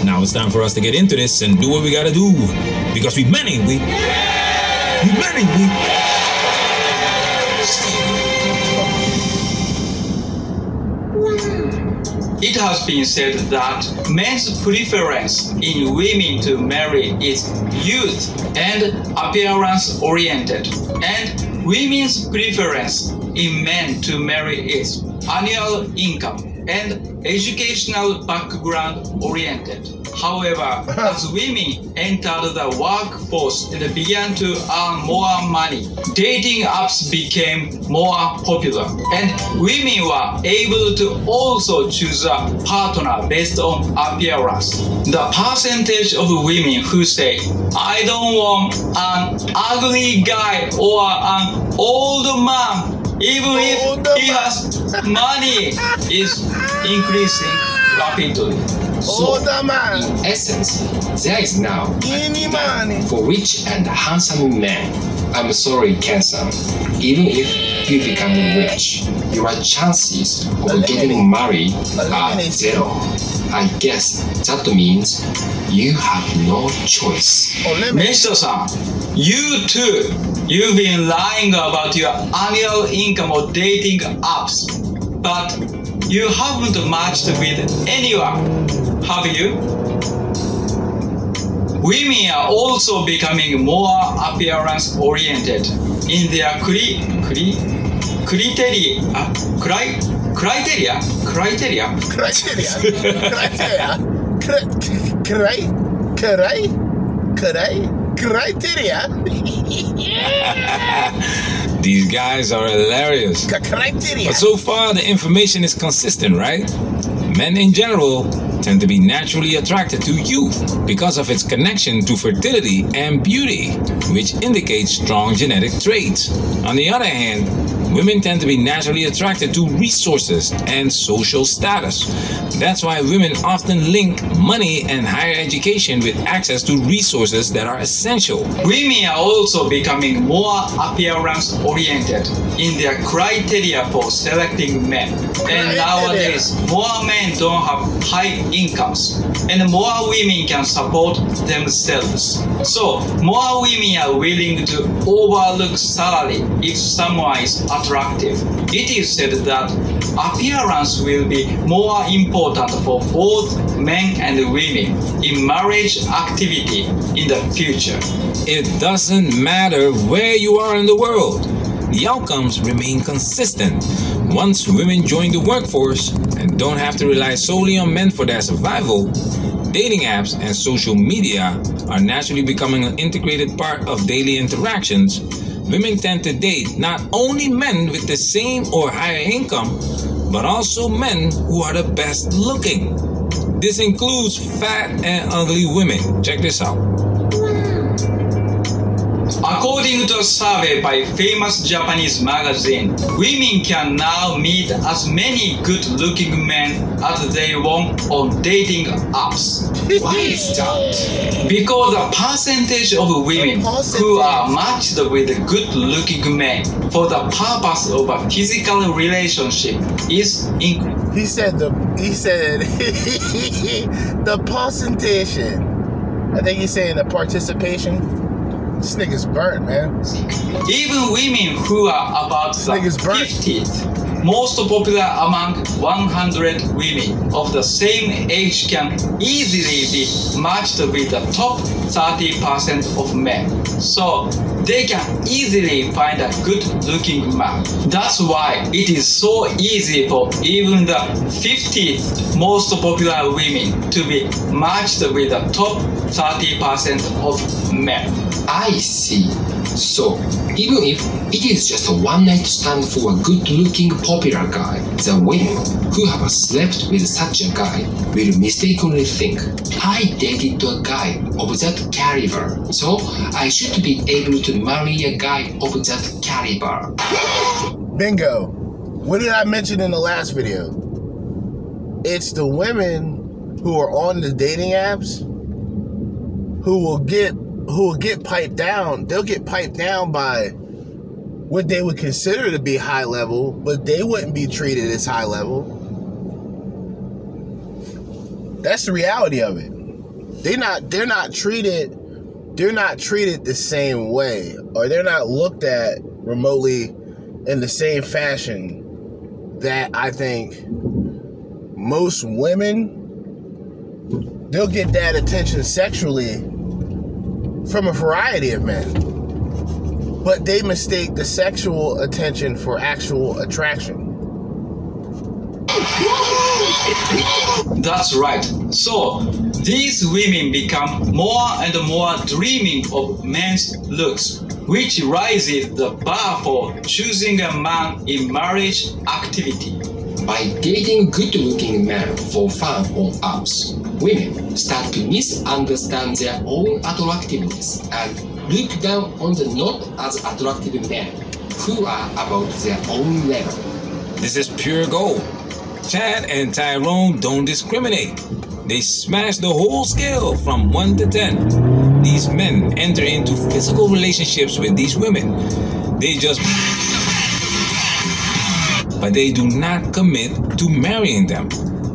Now it's time for us to get into this and do what we gotta do. Because we many, we. We many, we. It has been said that men's preference in women to marry is youth and appearance oriented, and women's preference in men to marry is annual income and educational background oriented. However, as women entered the workforce and began to earn more money, dating apps became more popular, and women were able to also choose a partner based on appearance. The percentage of women who say, I don't want an ugly guy or an old man, even if he has money, is increasing rapidly. The man, essence, there is now any money. for rich and handsome men. I'm sorry, Ken-san. Even if you become rich, your chances of getting married are zero. I guess that means you have no choice. Oh, let me. Mr. San, you too, you've been lying about your annual income or dating apps, but you haven't matched with anyone, have you? Women are also becoming more appearance oriented in their cri, cri, criteria, uh, cri, criteria, criteria. Criteria. Criteria. Cri- cri- cri- cri- Criteria. [LAUGHS] These guys are hilarious. Criteria. But so far, the information is consistent, right? Men in general tend to be naturally attracted to youth because of its connection to fertility and beauty, which indicates strong genetic traits. On the other hand, women tend to be naturally attracted to resources and social status. That's why women often link money and higher education with access to resources that are essential. Women are also becoming more appearance oriented in their criteria for selecting men. And nowadays, more men don't have high incomes, and more women can support themselves. So, more women are willing to overlook salary if someone is attractive. It is said that appearance will be more important for both men and women in marriage activity in the future. It doesn't matter where you are in the world. The outcomes remain consistent. Once women join the workforce and don't have to rely solely on men for their survival, dating apps and social media are naturally becoming an integrated part of daily interactions. Women tend to date not only men with the same or higher income, but also men who are the best looking. This includes fat and ugly women. Check this out. According to a survey by famous Japanese magazine, women can now meet as many good-looking men as they want on dating apps. Why is that? Because the percentage of women who are matched with good-looking men for the purpose of a physical relationship is increasing. He said the he said [LAUGHS] the percentage. I think he's saying the participation. This nigga's burnt, man. Even women who are about the 50th, most popular among 100 women of the same age can easily be matched with the top 30% of men. So they can easily find a good looking man. That's why it is so easy for even the 50th most popular women to be matched with the top 30% of men. I see. So, even if it is just a one night stand for a good looking popular guy, the women who have slept with such a guy will mistakenly think, I dated a guy of that caliber, so I should be able to marry a guy of that caliber. Bingo. What did I mention in the last video? It's the women who are on the dating apps who will get who will get piped down. They'll get piped down by what they would consider to be high level, but they wouldn't be treated as high level. That's the reality of it. They're not they're not treated they're not treated the same way or they're not looked at remotely in the same fashion that I think most women they'll get that attention sexually from a variety of men. But they mistake the sexual attention for actual attraction. That's right. So, these women become more and more dreaming of men's looks, which raises the bar for choosing a man in marriage activity. By dating good looking men for fun or apps, women start to misunderstand their own attractiveness and look down on the not as attractive men who are about their own level. This is pure gold. Chad and Tyrone don't discriminate. They smash the whole scale from 1 to 10. These men enter into physical relationships with these women. They just. But they do not commit to marrying them.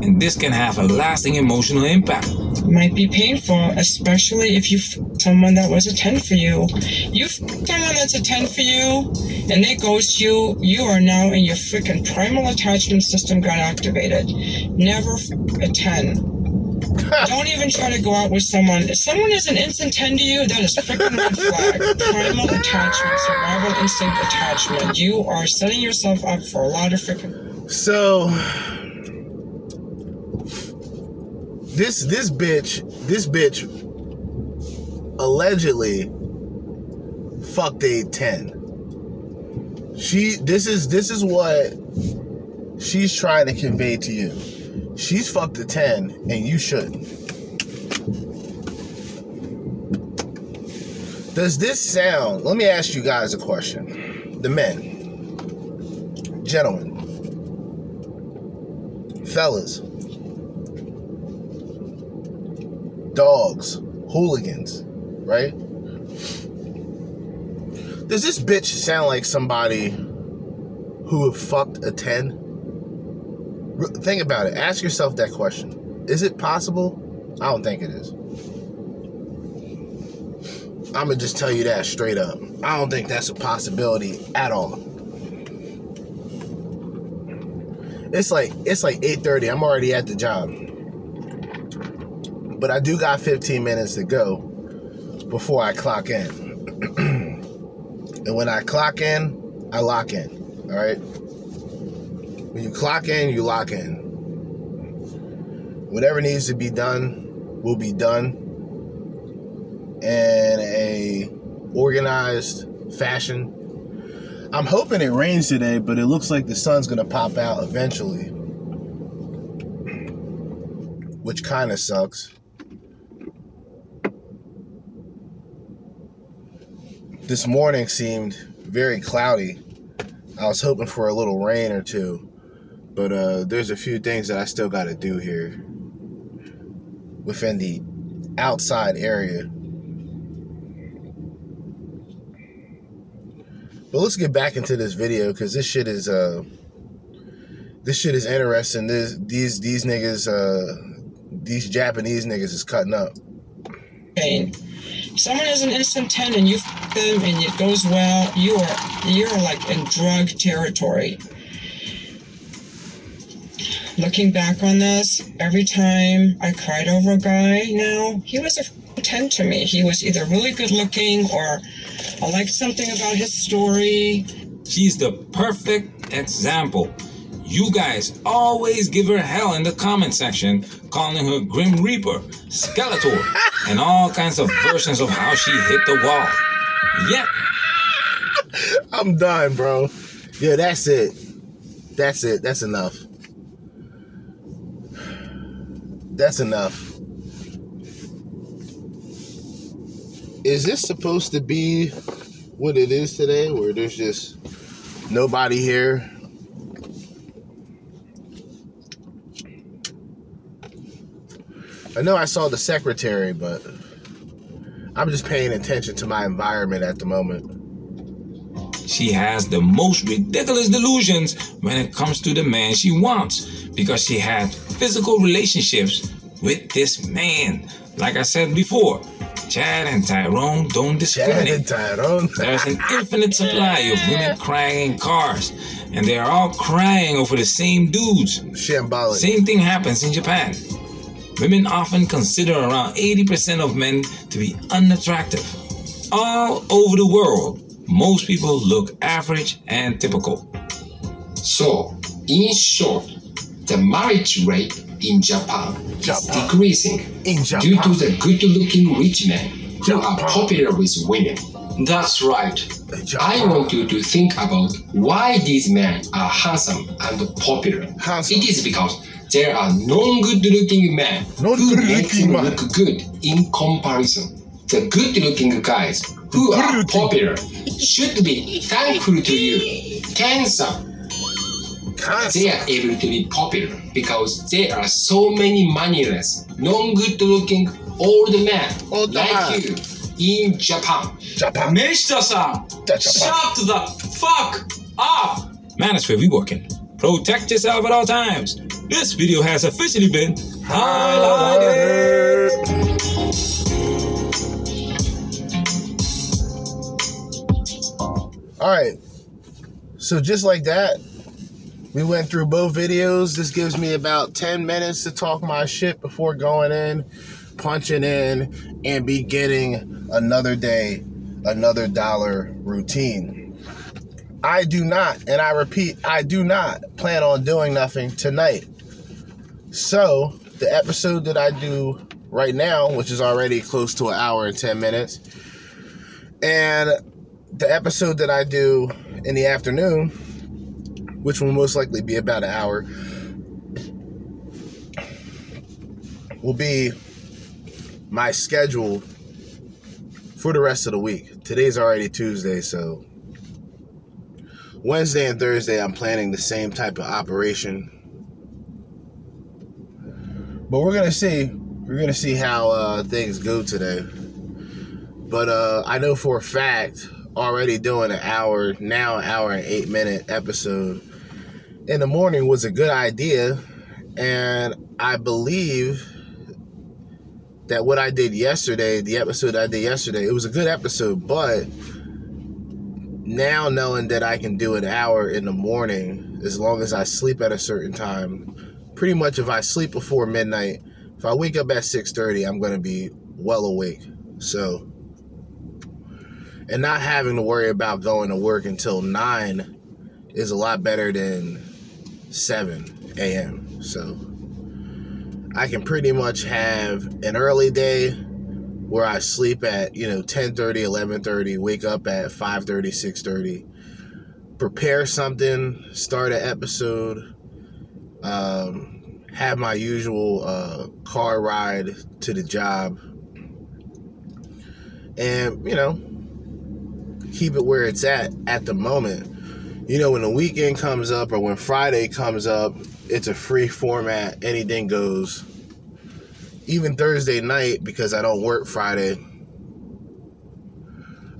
And this can have a lasting emotional impact. It might be painful, especially if you f- someone that was a 10 for you. You f- someone that's a 10 for you, and they ghost you, you are now in your freaking primal attachment system got activated. Never f- a 10. [LAUGHS] Don't even try to go out with someone. If someone is an instant 10 to you, that is freaking red flag. Primal attachment, survival instinct attachment. You are setting yourself up for a lot of freaking So this this bitch this bitch allegedly fucked a 10. She this is this is what she's trying to convey to you. She's fucked a 10 and you shouldn't. Does this sound, let me ask you guys a question. The men, gentlemen, fellas, dogs, hooligans, right? Does this bitch sound like somebody who fucked a 10? R- Think about it. Ask yourself that question. Is it possible? I don't think it is. I'm gonna just tell you that straight up. I don't think that's a possibility at all. It's like it's like 8:30. I'm already at the job. But I do got 15 minutes to go before I clock in. [CLEARS THROAT] and when I clock in, I lock in. All right? When you clock in, you lock in. Whatever needs to be done will be done in a organized fashion. I'm hoping it rains today, but it looks like the sun's gonna pop out eventually, [CLEARS THROAT] which kind of sucks. This morning seemed very cloudy. I was hoping for a little rain or two, but uh, there's a few things that I still got to do here within the outside area. But let's get back into this video because this shit is uh this shit is interesting. This these these niggas uh these Japanese niggas is cutting up. pain. Someone has an instant 10 and you f- them and it goes well, you are you're like in drug territory. Looking back on this, every time I cried over a guy now, he was a 10 to me. He was either really good looking or I liked something about his story. She's the perfect example. You guys always give her hell in the comment section, calling her Grim Reaper, Skeletor, [LAUGHS] and all kinds of versions of how she hit the wall. Yet, I'm done, bro. Yeah, that's it. That's it. That's enough. That's enough. Is this supposed to be what it is today, where there's just nobody here? I know I saw the secretary, but I'm just paying attention to my environment at the moment. she has the most ridiculous delusions when it comes to the man she wants because she had physical relationships with this man. Like I said before, Chad and Tyrone don't Chad and. Tyrone. There's an infinite supply of women crying in cars, and they are all crying over the same dudes. Shambolic. Same thing happens in Japan. Women often consider around 80% of men to be unattractive. All over the world, most people look average and typical. So, in short, the marriage rate in Japan, is decreasing In due to the good-looking rich men who are popular with women. That's right. I want you to think about why these men are handsome and popular. Handsome. It is because there are non-good-looking men who Non-good-looking make you look good in comparison. The good-looking guys who are popular should be thankful to you. Cancer. They are able to be popular because there are so many moneyless, non-good-looking old men Old like man. you in Japan. Japan. Meshita-san, That's Japan. shut the fuck up! Manosphere, we working. Protect yourself at all times. This video has officially been highlighted. All right. So just like that, we went through both videos. This gives me about 10 minutes to talk my shit before going in, punching in, and beginning another day, another dollar routine. I do not, and I repeat, I do not plan on doing nothing tonight. So, the episode that I do right now, which is already close to an hour and 10 minutes, and the episode that I do in the afternoon, which will most likely be about an hour, will be my schedule for the rest of the week. Today's already Tuesday, so Wednesday and Thursday I'm planning the same type of operation. But we're gonna see. We're gonna see how uh, things go today. But uh, I know for a fact already doing an hour now, an hour and eight minute episode in the morning was a good idea, and I believe that what I did yesterday, the episode I did yesterday, it was a good episode, but now knowing that I can do an hour in the morning as long as I sleep at a certain time, pretty much if I sleep before midnight, if I wake up at 6:30, I'm going to be well awake. So and not having to worry about going to work until 9 is a lot better than 7 a.m. So I can pretty much have an early day where I sleep at, you know, 10:30, 11:30, wake up at 5:30, 6:30, prepare something, start an episode, um, have my usual uh, car ride to the job, and you know, keep it where it's at at the moment. You know, when the weekend comes up or when Friday comes up, it's a free format, anything goes. Even Thursday night, because I don't work Friday,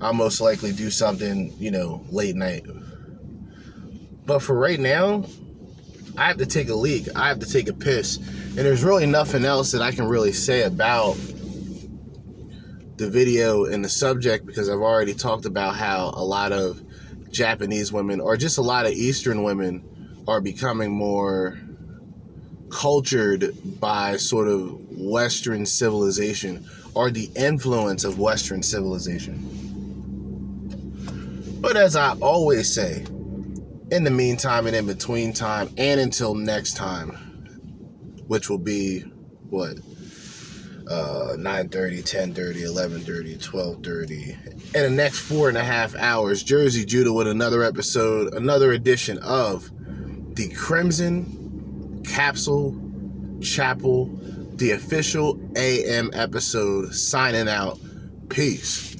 I'll most likely do something, you know, late night. But for right now, I have to take a leak. I have to take a piss. And there's really nothing else that I can really say about the video and the subject because I've already talked about how a lot of Japanese women or just a lot of Eastern women are becoming more cultured by sort of Western civilization or the influence of Western civilization. But as I always say, in the meantime and in between time and until next time, which will be what? Uh, 9.30, 10.30, 11.30, 12.30. In the next four and a half hours, Jerzee Judah with another episode, another edition of the Crimson Capsule Chapel, the official AM episode, signing out. Peace.